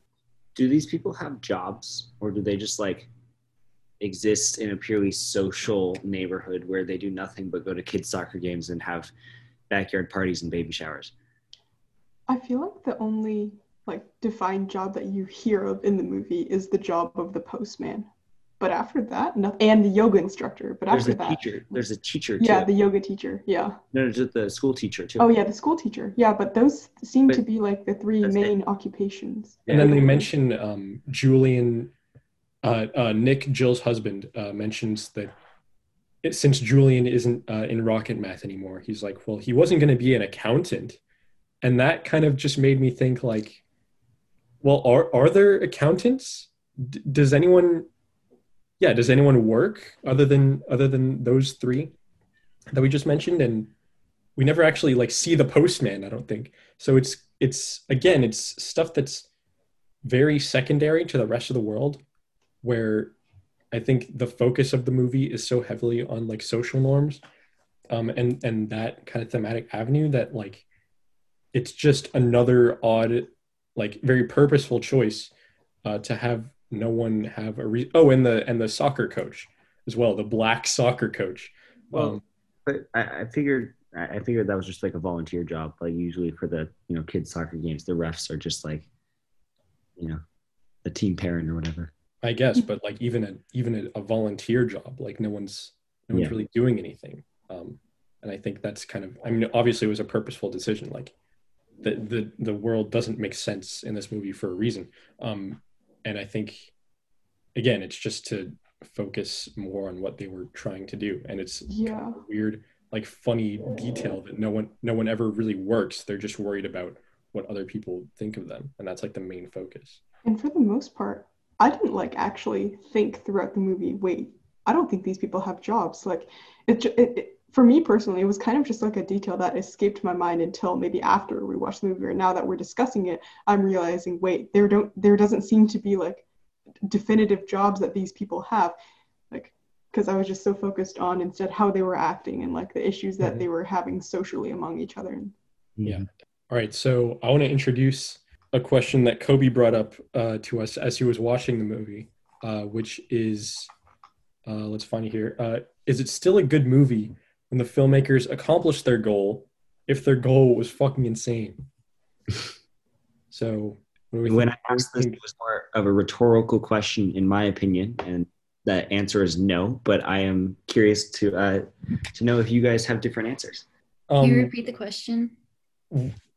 [SPEAKER 3] Do these people have jobs or do they just like exist in a purely social neighborhood where they do nothing but go to kids soccer games and have backyard parties and baby showers.
[SPEAKER 1] I feel like the only like defined job that you hear of in the movie is the job of the postman. But after that, no, and the yoga instructor. But
[SPEAKER 3] there's
[SPEAKER 1] after
[SPEAKER 3] a
[SPEAKER 1] that,
[SPEAKER 3] teacher. There's a teacher.
[SPEAKER 1] Yeah, the yoga teacher. Yeah.
[SPEAKER 3] No, there's the school teacher too.
[SPEAKER 1] Oh yeah, the school teacher. Yeah, but those seem
[SPEAKER 3] But
[SPEAKER 1] to be like the three main it. occupations.
[SPEAKER 2] And then they mention um, Julian, uh, uh, Nick, Jill's husband, uh, mentions that it, since Julian isn't uh, in rocket math anymore, he's like, well, he wasn't going to be an accountant, and that kind of just made me think like, well, are are there accountants? D- does anyone, yeah, does anyone work other than other than those three that we just mentioned? And we never actually like see the postman. I don't think so. It's it's again, it's stuff that's very secondary to the rest of the world, where I think the focus of the movie is so heavily on like social norms, um, and and that kind of thematic avenue that like it's just another odd, like very purposeful choice uh, to have no one have a re- oh and the and the soccer coach as well, the black soccer coach.
[SPEAKER 3] Well, um, but I, I figured I figured that was just like a volunteer job. Like usually for the you know kids soccer games, the refs are just like, you know, a team parent or whatever.
[SPEAKER 2] I guess, but like even a even a, a volunteer job, like no one's no one's
[SPEAKER 3] Yeah.
[SPEAKER 2] really doing anything. Um, and I think that's kind of I mean, obviously it was a purposeful decision. Like the the the world doesn't make sense in this movie for a reason. Um, and I think again, it's just to focus more on what they were trying to do, and it's
[SPEAKER 1] Yeah.
[SPEAKER 2] a weird, like funny detail that no one no one ever really works. They're just worried about what other people think of them, and that's like the main focus.
[SPEAKER 1] And for the most part, I didn't like actually think throughout the movie, wait, I don't think these people have jobs. Like it, it, it for me personally, it was kind of just like a detail that escaped my mind until maybe after we watched the movie or now that we're discussing it, I'm realizing, wait, there don't there doesn't seem to be like definitive jobs that these people have. Like because I was just so focused on instead how they were acting and like the issues that
[SPEAKER 2] Mhm.
[SPEAKER 1] they were having socially among each other.
[SPEAKER 2] Yeah. All right, so I want to introduce a question that Kobe brought up uh, to us as he was watching the movie, uh, which is, uh, let's find it here. Uh, is it still a good movie when the filmmakers accomplished their goal if their goal was fucking insane? So what do we
[SPEAKER 3] When
[SPEAKER 2] think?
[SPEAKER 3] I asked this, it was more of a rhetorical question, in my opinion, and the answer is no. But I am curious to uh, to know if you guys have different answers.
[SPEAKER 4] Can you
[SPEAKER 2] um,
[SPEAKER 4] repeat the question?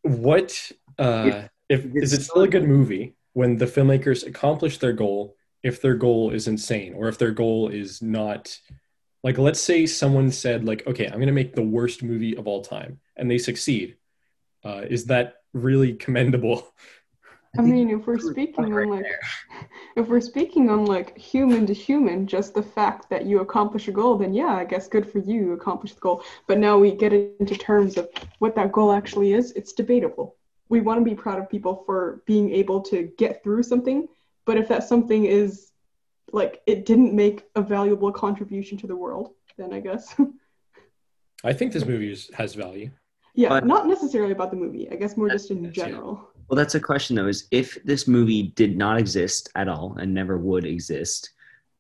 [SPEAKER 2] what uh, if is it still a good movie when the filmmakers accomplish their goal if their goal is insane or if their goal is not like let's say someone said like okay i'm going to make the worst movie of all time and they succeed uh, is that really commendable
[SPEAKER 1] I mean, if we're speaking on like, if we're speaking on like human to human, just the fact that you accomplish a goal, then yeah, I guess good for you, you accomplished the goal. But now we get into terms of what that goal actually is. It's debatable. We want to be proud of people for being able to get through something, but if that something is like it didn't make a valuable contribution to the world, then I guess
[SPEAKER 2] i think this movie is, has value
[SPEAKER 1] yeah,
[SPEAKER 3] But-
[SPEAKER 1] not necessarily about the movie. I guess more just in
[SPEAKER 2] Yes, yeah.
[SPEAKER 1] general.
[SPEAKER 3] Well, that's a question though. Is if this movie did not exist at all and never would exist,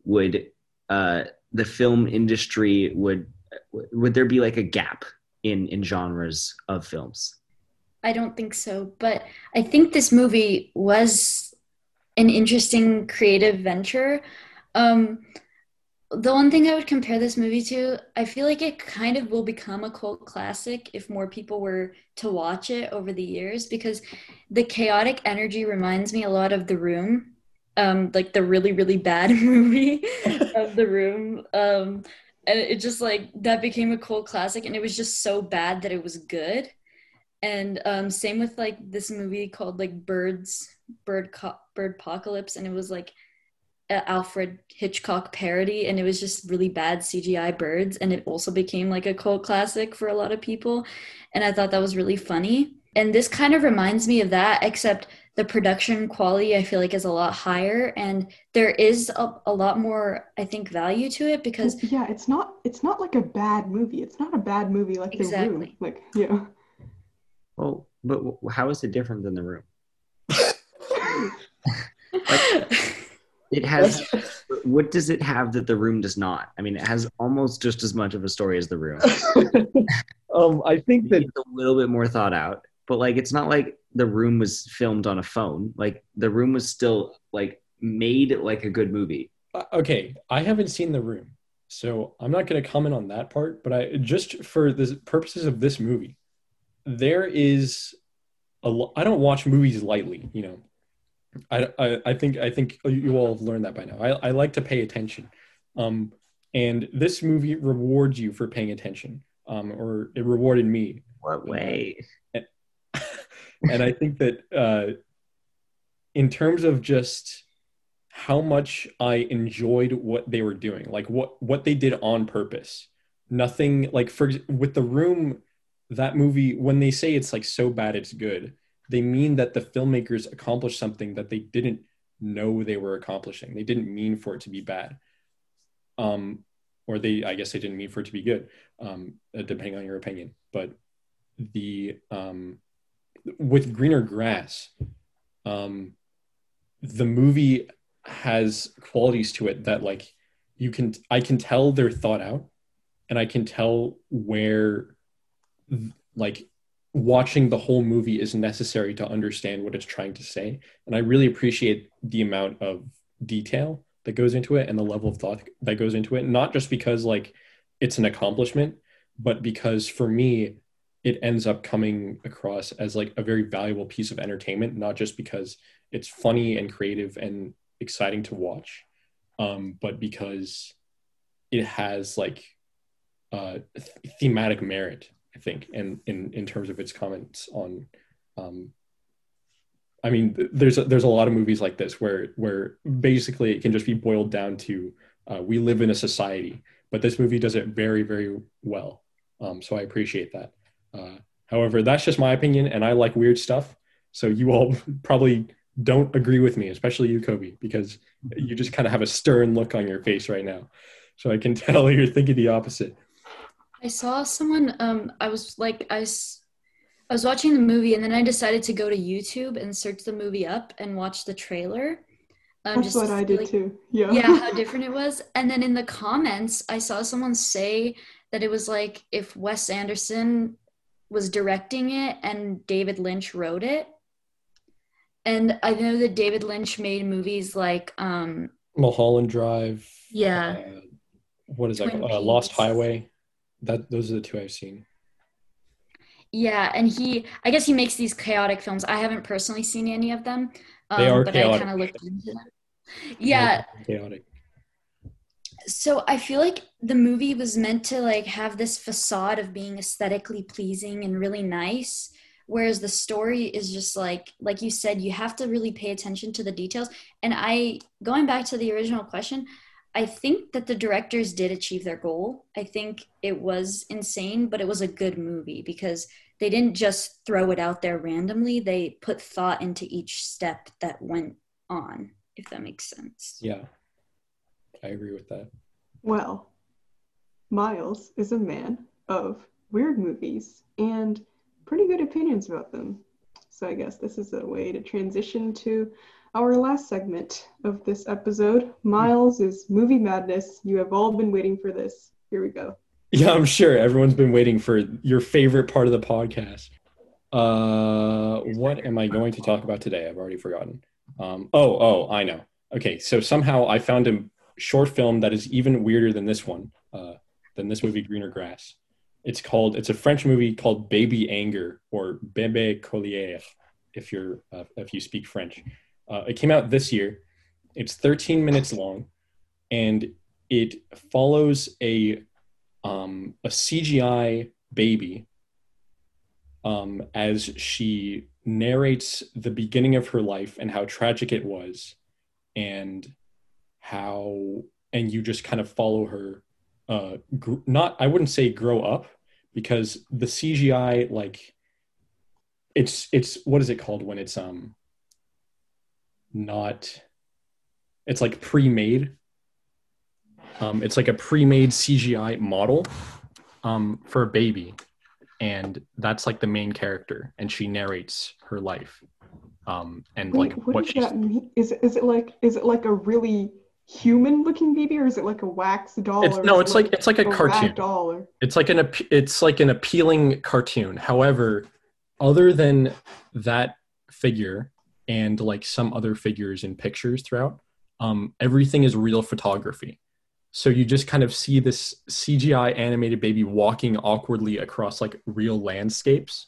[SPEAKER 3] would uh, the film industry would would there be like a gap in in genres of films?
[SPEAKER 4] I don't think so, but I think this movie was an interesting creative venture. Um, the one thing I would compare this movie to, I feel like it kind of will become a cult classic if more people were to watch it over the years because the chaotic energy reminds me a lot of The Room, um, like the really, really bad movie of The Room. Um, and it just like that became a cult classic, and it was just so bad that it was good and um, same with like this movie called like birds bird co- bird apocalypse and it was like a alfred hitchcock parody and it was just really bad cgi birds and it also became like a cult classic for a lot of people and i thought that was really funny and this kind of reminds me of that except the production quality i feel like is a lot higher and there is a, a lot more i think value to it because
[SPEAKER 1] yeah, it's not it's not like a bad movie. It's not a bad movie like The Room. Like yeah.
[SPEAKER 3] Well, but how is it different than the room? It has. what does it have that the room does not? I mean, it has almost just as much of a story as the room.
[SPEAKER 2] um, i think that
[SPEAKER 3] It's a little bit more thought out, but like it's not like the room was filmed on a phone. Like the room was still like made like a good movie.
[SPEAKER 2] Uh, okay i haven't seen the room so i'm not going to comment on that part but i just for the purposes of this movie there is a i don't watch movies lightly you know I, I, I think I think you all have learned that by now. I, I like to pay attention, um, and this movie rewards you for paying attention, um, or it rewarded me
[SPEAKER 3] What way?
[SPEAKER 2] and I think that uh, in terms of just how much I enjoyed what they were doing, like what what they did on purpose. Nothing like for with the room, that movie when they say it's like so bad it's good, they mean that the filmmakers accomplished something that they didn't know they were accomplishing. They didn't mean for it to be bad. Um, or they, I guess they didn't mean for it to be good, um, uh, depending on your opinion. But the um, with greener grass um the movie has qualities to it that like you can i can tell they're thought out and i can tell where like watching the whole movie is necessary to understand what it's trying to say and i really appreciate the amount of detail that goes into it and the level of thought that goes into it. Not just because like it's an accomplishment, but because for me, it ends up coming across as like a very valuable piece of entertainment, not just because it's funny and creative and exciting to watch, um, but because it has like uh, th- thematic merit, I think, and in, in terms of its comments on. Um, I mean, there's a, there's a lot of movies like this where where basically it can just be boiled down to uh, we live in a society, but this movie does it very very well. Um, so I appreciate that. Uh, however, that's just my opinion, and I like weird stuff. So you all probably don't agree with me, especially you, Kobe, because you just kind of have a stern look on your face right now. So I can tell you're thinking the opposite.
[SPEAKER 4] I saw someone. Um, I was like, I, I was watching the movie, and then I decided to go to YouTube and search the movie up and watch the trailer. Um,
[SPEAKER 1] That's
[SPEAKER 4] just
[SPEAKER 1] what
[SPEAKER 4] to
[SPEAKER 1] I did
[SPEAKER 4] like,
[SPEAKER 1] too. Yeah.
[SPEAKER 4] yeah, how different it was. And then in the comments, I saw someone say that it was like if Wes Anderson was directing it and David Lynch wrote it. And I know that David Lynch made movies like, um,
[SPEAKER 2] Mulholland Drive.
[SPEAKER 4] yeah,
[SPEAKER 2] Uh, what is that? Uh, Lost Highway. That those are the two I've seen.
[SPEAKER 4] yeah, and he, I guess he makes these chaotic films. I haven't personally seen any of them, um,
[SPEAKER 2] They are
[SPEAKER 4] but
[SPEAKER 2] chaotic.
[SPEAKER 4] I kind of looked into them. Yeah,
[SPEAKER 2] Chaotic.
[SPEAKER 4] so I feel like the movie was meant to like have this facade of being aesthetically pleasing and really nice whereas the story is just like like you said you have to really pay attention to the details and I going back to the original question I think that the directors did achieve their goal. I think it was insane, but it was a good movie because they didn't just throw it out there randomly. They put thought into each step that went on, if that makes sense.
[SPEAKER 2] Yeah. I agree with that.
[SPEAKER 1] Well, Miles is a man of weird movies and pretty good opinions about them. So I guess this is a way to transition to our last segment of this episode. Miles is movie madness. You have all been waiting for this. Here we go.
[SPEAKER 2] Yeah, I'm sure everyone's been waiting for your favorite part of the podcast. Uh, what am I going to talk about today? I've already forgotten. Um, oh, oh, I know. Okay, so somehow I found a short film that is even weirder than this one, uh, than this movie, Greener Grass. It's called. It's a French movie called Baby Anger or Bébé Colère, if you're uh, if you speak French. Uh, it came out this year. It's 13 minutes long, and it follows a um, a CGI baby um, as she narrates the beginning of her life and how tragic it was, and how and you just kind of follow her. Uh, gr- not I wouldn't say grow up because the CGI like it's it's what is it called when it's um not it's like pre-made um, it's like a pre-made CGI model um, for a baby, and that's like the main character, and she narrates her life, um, and
[SPEAKER 1] Wait,
[SPEAKER 2] like
[SPEAKER 1] what,
[SPEAKER 2] what
[SPEAKER 1] does
[SPEAKER 2] she's.
[SPEAKER 1] that mean? Is is it like is it like a really human looking baby or is it like a wax doll?
[SPEAKER 2] It's, no, it's
[SPEAKER 1] it
[SPEAKER 2] like it's like a
[SPEAKER 1] rag
[SPEAKER 2] cartoon.
[SPEAKER 1] doll or
[SPEAKER 2] It's like an it's like an appealing cartoon. However, other than that figure and like some other figures in pictures throughout, um, everything is real photography. So you just kind of see this CGI animated baby walking awkwardly across like real landscapes,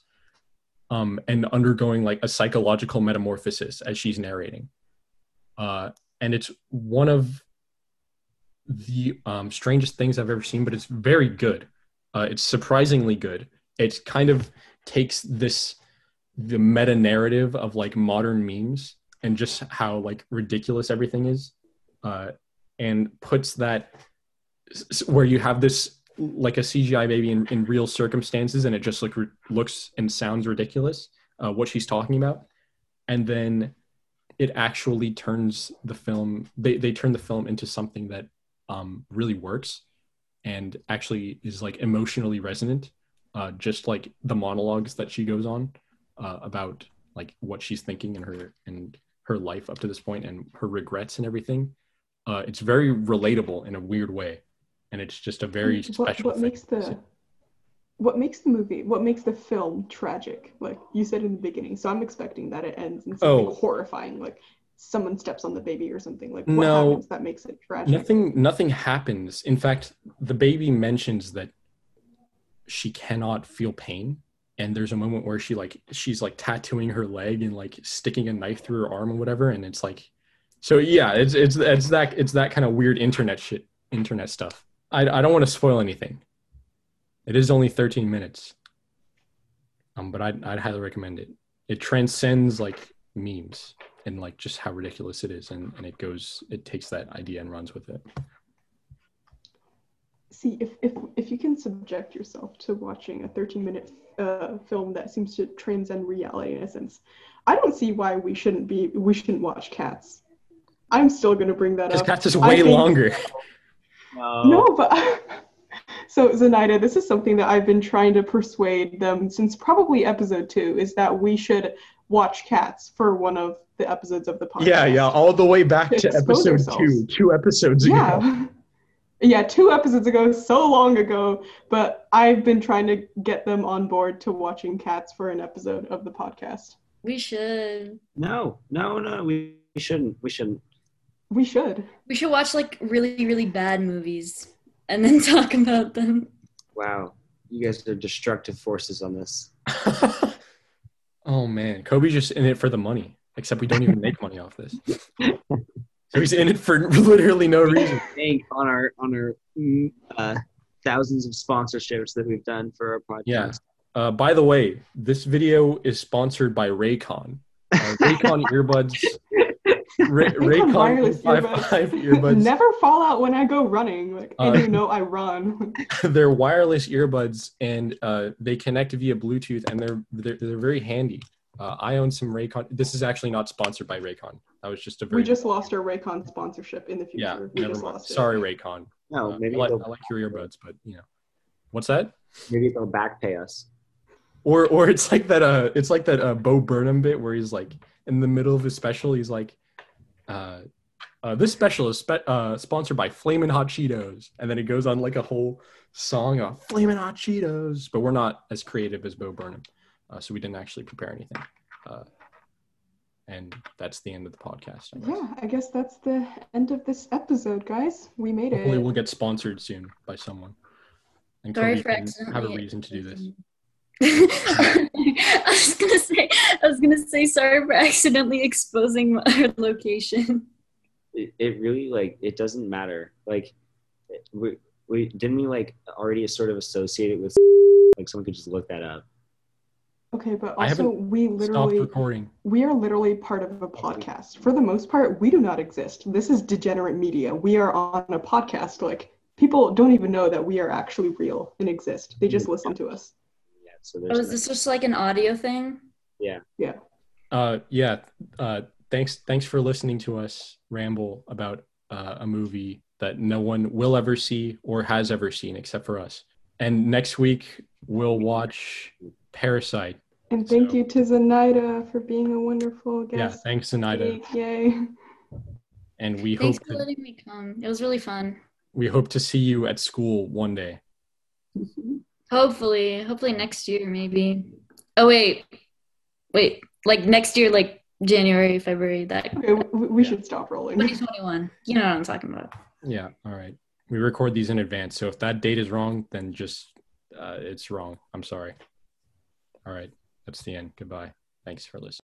[SPEAKER 2] um, and undergoing like a psychological metamorphosis as she's narrating. Uh, and it's one of the um, strangest things I've ever seen, but it's very good. Uh, it's surprisingly good. It kind of takes this the meta narrative of like modern memes and just how like ridiculous everything is, uh, and puts that where you have this like a CGI baby in, in real circumstances, and it just look looks and sounds ridiculous. Uh, what she's talking about, and then it actually turns the film. They they turn the film into something that um, really works and actually is like emotionally resonant uh, just like the monologues that she goes on uh, about like what she's thinking and her and her life up to this point and her regrets and everything uh, it's very relatable in a weird way and it's just a very
[SPEAKER 1] what,
[SPEAKER 2] special
[SPEAKER 1] what
[SPEAKER 2] thing.
[SPEAKER 1] makes the what makes the movie what makes the film tragic like you said in the beginning so i'm expecting that it ends in something
[SPEAKER 2] Oh.
[SPEAKER 1] horrifying like someone steps on the baby or something. Like what
[SPEAKER 2] No.
[SPEAKER 1] happens that makes it tragic?
[SPEAKER 2] Nothing nothing happens. In fact, the baby mentions that she cannot feel pain. And there's a moment where she like she's like tattooing her leg and like sticking a knife through her arm or whatever. And it's like so yeah, it's it's it's that it's that kind of weird internet shit internet stuff. I I don't want to spoil anything. It is only 13 minutes. Um, but I'd I'd highly recommend it. It transcends like memes and like just how ridiculous it is and, and it goes it takes that idea and runs with it
[SPEAKER 1] See, if, if if you can subject yourself to watching a 13 minute uh, film that seems to transcend reality in a sense, I don't see why we shouldn't be we shouldn't watch Cats. I'm still gonna bring that
[SPEAKER 2] because
[SPEAKER 1] up.
[SPEAKER 2] cats is way
[SPEAKER 1] think-
[SPEAKER 2] longer
[SPEAKER 1] No, but so Zenaida, this is something that I've been trying to persuade them since probably episode two is that we should watch Cats for one of the episodes of the podcast.
[SPEAKER 2] yeah yeah all the way back
[SPEAKER 1] To
[SPEAKER 2] to episode
[SPEAKER 1] ourselves.
[SPEAKER 2] two two episodes ago
[SPEAKER 1] Yeah. Yeah, two episodes ago, so long ago, but I've been trying to get them on board to watching Cats for an episode of the podcast.
[SPEAKER 4] We should.
[SPEAKER 3] No, no, no. We, we shouldn't. We shouldn't.
[SPEAKER 1] We should.
[SPEAKER 4] We should watch like really, really bad movies and then talk about them.
[SPEAKER 3] Wow, you guys are destructive forces on this.
[SPEAKER 2] oh man kobe's just in it for the money except we don't even make money off this so he's in it for literally no reason
[SPEAKER 3] Bank on our on our mm, uh, thousands of sponsorships that we've done for our podcast.
[SPEAKER 2] Yeah. Uh, by the way, this video is sponsored by Raycon. Uh, Raycon earbuds. Ray,
[SPEAKER 1] Raycon
[SPEAKER 2] Raycon
[SPEAKER 1] wireless
[SPEAKER 2] 555 earbuds.
[SPEAKER 1] Never fall out when I go running. Like, and
[SPEAKER 2] Uh,
[SPEAKER 1] you know I run.
[SPEAKER 2] they're wireless earbuds, and uh, they connect via Bluetooth, and they're they're, they're very handy. Uh, I own some Raycon. This is actually not sponsored by Raycon. That was just a very
[SPEAKER 1] we just lost our Raycon sponsorship in the future.
[SPEAKER 2] yeah.
[SPEAKER 1] we
[SPEAKER 2] Never
[SPEAKER 1] just
[SPEAKER 2] mind.
[SPEAKER 1] lost it.
[SPEAKER 2] Sorry, Raycon.
[SPEAKER 3] No,
[SPEAKER 2] Uh,
[SPEAKER 3] maybe
[SPEAKER 2] I, like, I like your earbuds, but you know, what's that?
[SPEAKER 3] maybe they'll back pay us.
[SPEAKER 2] Or or it's like that uh it's like that uh Bo Burnham bit where he's like in the middle of his special he's like uh uh this special is spe- uh sponsored by Flamin' Hot Cheetos and then it goes on like a whole song of Flamin' Hot Cheetos but we're not as creative as Bo Burnham uh, so we didn't actually prepare anything uh and that's the end of the podcast I.
[SPEAKER 1] Yeah, I guess that's the end of this episode, guys. We made
[SPEAKER 2] hopefully
[SPEAKER 1] it.
[SPEAKER 2] we'll get sponsored soon by someone and
[SPEAKER 4] Sorry
[SPEAKER 2] Kobe
[SPEAKER 4] for accidentally.
[SPEAKER 2] have a reason to do this
[SPEAKER 4] I was gonna say, I was gonna say, sorry for accidentally exposing our location.
[SPEAKER 3] It, it really like it doesn't matter. Like we we didn't we like already sort of associate it with like someone could just look that up.
[SPEAKER 1] Okay, but also we literally
[SPEAKER 2] recording
[SPEAKER 1] we are literally part of a podcast. For the most part, we do not exist. This is degenerate media. We are on a podcast. Like people don't even know that we are actually real and exist. They just listen to us.
[SPEAKER 3] Yeah. So
[SPEAKER 4] Oh,
[SPEAKER 3] there's
[SPEAKER 4] is this just like an audio thing? Yeah. Yeah.
[SPEAKER 2] Uh, yeah. Uh, thanks. Thanks for listening to us ramble about uh, a movie that no one will ever see or has ever seen except for us. And next week we'll watch Parasite.
[SPEAKER 1] And thank
[SPEAKER 2] So-
[SPEAKER 1] you to Zenaida for being a wonderful guest. Yeah.
[SPEAKER 2] Thanks, Zenaida.
[SPEAKER 1] Yay.
[SPEAKER 2] And we
[SPEAKER 4] Thanks
[SPEAKER 2] hope
[SPEAKER 4] for
[SPEAKER 2] to,
[SPEAKER 4] letting me come. It was really fun.
[SPEAKER 2] we hope to see you at school one day.
[SPEAKER 4] Hopefully, hopefully next year maybe. Oh wait, wait, like next year, like January, February, that
[SPEAKER 1] Okay, we, we
[SPEAKER 2] Yeah.
[SPEAKER 1] should stop rolling.
[SPEAKER 4] 2021. You know what I'm talking about.
[SPEAKER 2] Yeah. All right. We record these in advance, so if that date is wrong, then just uh, it's wrong. I'm sorry. All right. That's the end. Goodbye. Thanks for listening.